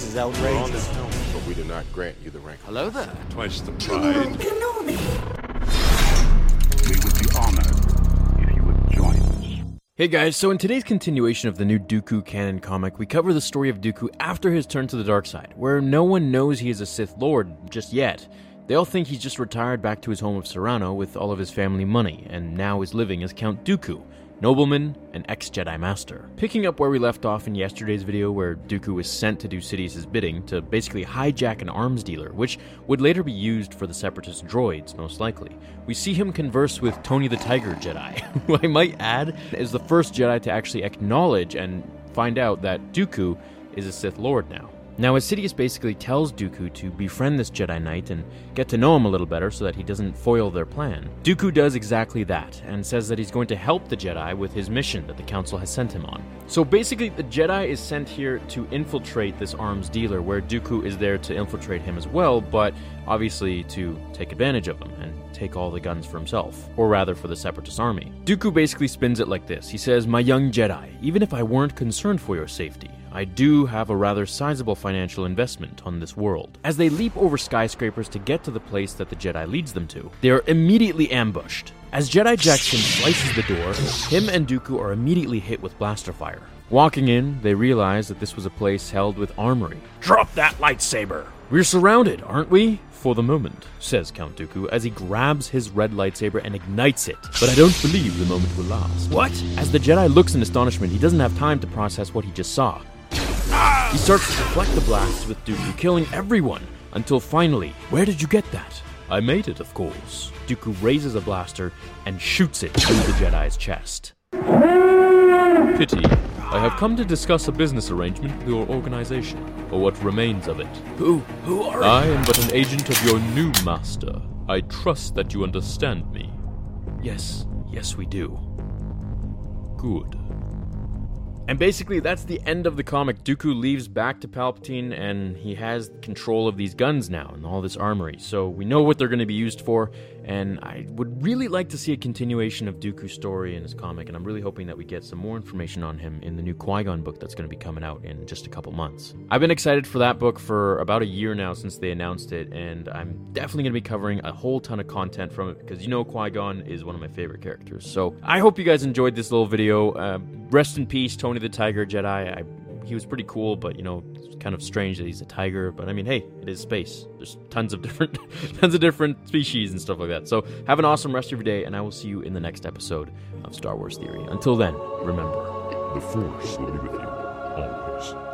This is We're on outrageous. this helmet, but we do not grant you the rank. Hello there. Twice the pride. We would be honored if you would join us. Hey guys, so in today's continuation of the new Dooku canon comic, we cover the story of Dooku after his turn to the dark side, where no one knows he is a Sith Lord just yet. They all think he's just retired back to his home of Serenno with all of his family money, and now is living as Count Dooku, nobleman and ex Jedi Master. Picking up where we left off in yesterday's video, where Dooku was sent to do Sidious's bidding to basically hijack an arms dealer, which would later be used for the Separatist droids, most likely. We see him converse with Tony the Tiger Jedi, who I might add is the first Jedi to actually acknowledge and find out that Dooku is a Sith Lord now. Now, as Sidious basically tells Dooku to befriend this Jedi Knight and get to know him a little better so that he doesn't foil their plan, Dooku does exactly that and says that he's going to help the Jedi with his mission that the Council has sent him on. So basically, the Jedi is sent here to infiltrate this arms dealer, where Dooku is there to infiltrate him as well, but obviously to take advantage of him and take all the guns for himself, or rather for the Separatist army. Dooku basically spins it like this He says, My young Jedi, even if I weren't concerned for your safety, I do have a rather sizable financial investment on this world. As they leap over skyscrapers to get to the place that the Jedi leads them to, they are immediately ambushed. As Jedi Jak'Sin slices the door, him and Dooku are immediately hit with blaster fire. Walking in, they realize that this was a place held with armory. Drop that lightsaber! We're surrounded, aren't we? For the moment, says Count Dooku as he grabs his red lightsaber and ignites it. But I don't believe the moment will last. What? As the Jedi looks in astonishment, he doesn't have time to process what he just saw. He starts to deflect the blasts with Dooku, killing everyone, until finally, where did you get that? I made it, of course. Dooku raises a blaster and shoots it through the Jedi's chest. Pity. I have come to discuss a business arrangement with your organization, or what remains of it. Who? Who are I am but an agent of your new master. I trust that you understand me. Yes, yes, we do. Good. And basically, that's the end of the comic. Dooku leaves back to Palpatine, and he has control of these guns now and all this armory. So we know what they're going to be used for, and I would really like to see a continuation of Dooku's story in his comic, and I'm really hoping that we get some more information on him in the new Qui Gon book that's going to be coming out in just a couple months. I've been excited for that book for about a year now since they announced it, and I'm definitely going to be covering a whole ton of content from it because you know Qui Gon is one of my favorite characters. So I hope you guys enjoyed this little video. Uh, rest in peace, Tony the Tiger Jedi. I, he was pretty cool, but you know, it's kind of strange that he's a tiger. But I mean, hey, it is space. There's tons of different, tons of different species and stuff like that. So have an awesome rest of your day, and I will see you in the next episode of Star Wars Theory. Until then, remember. The Force will be with you.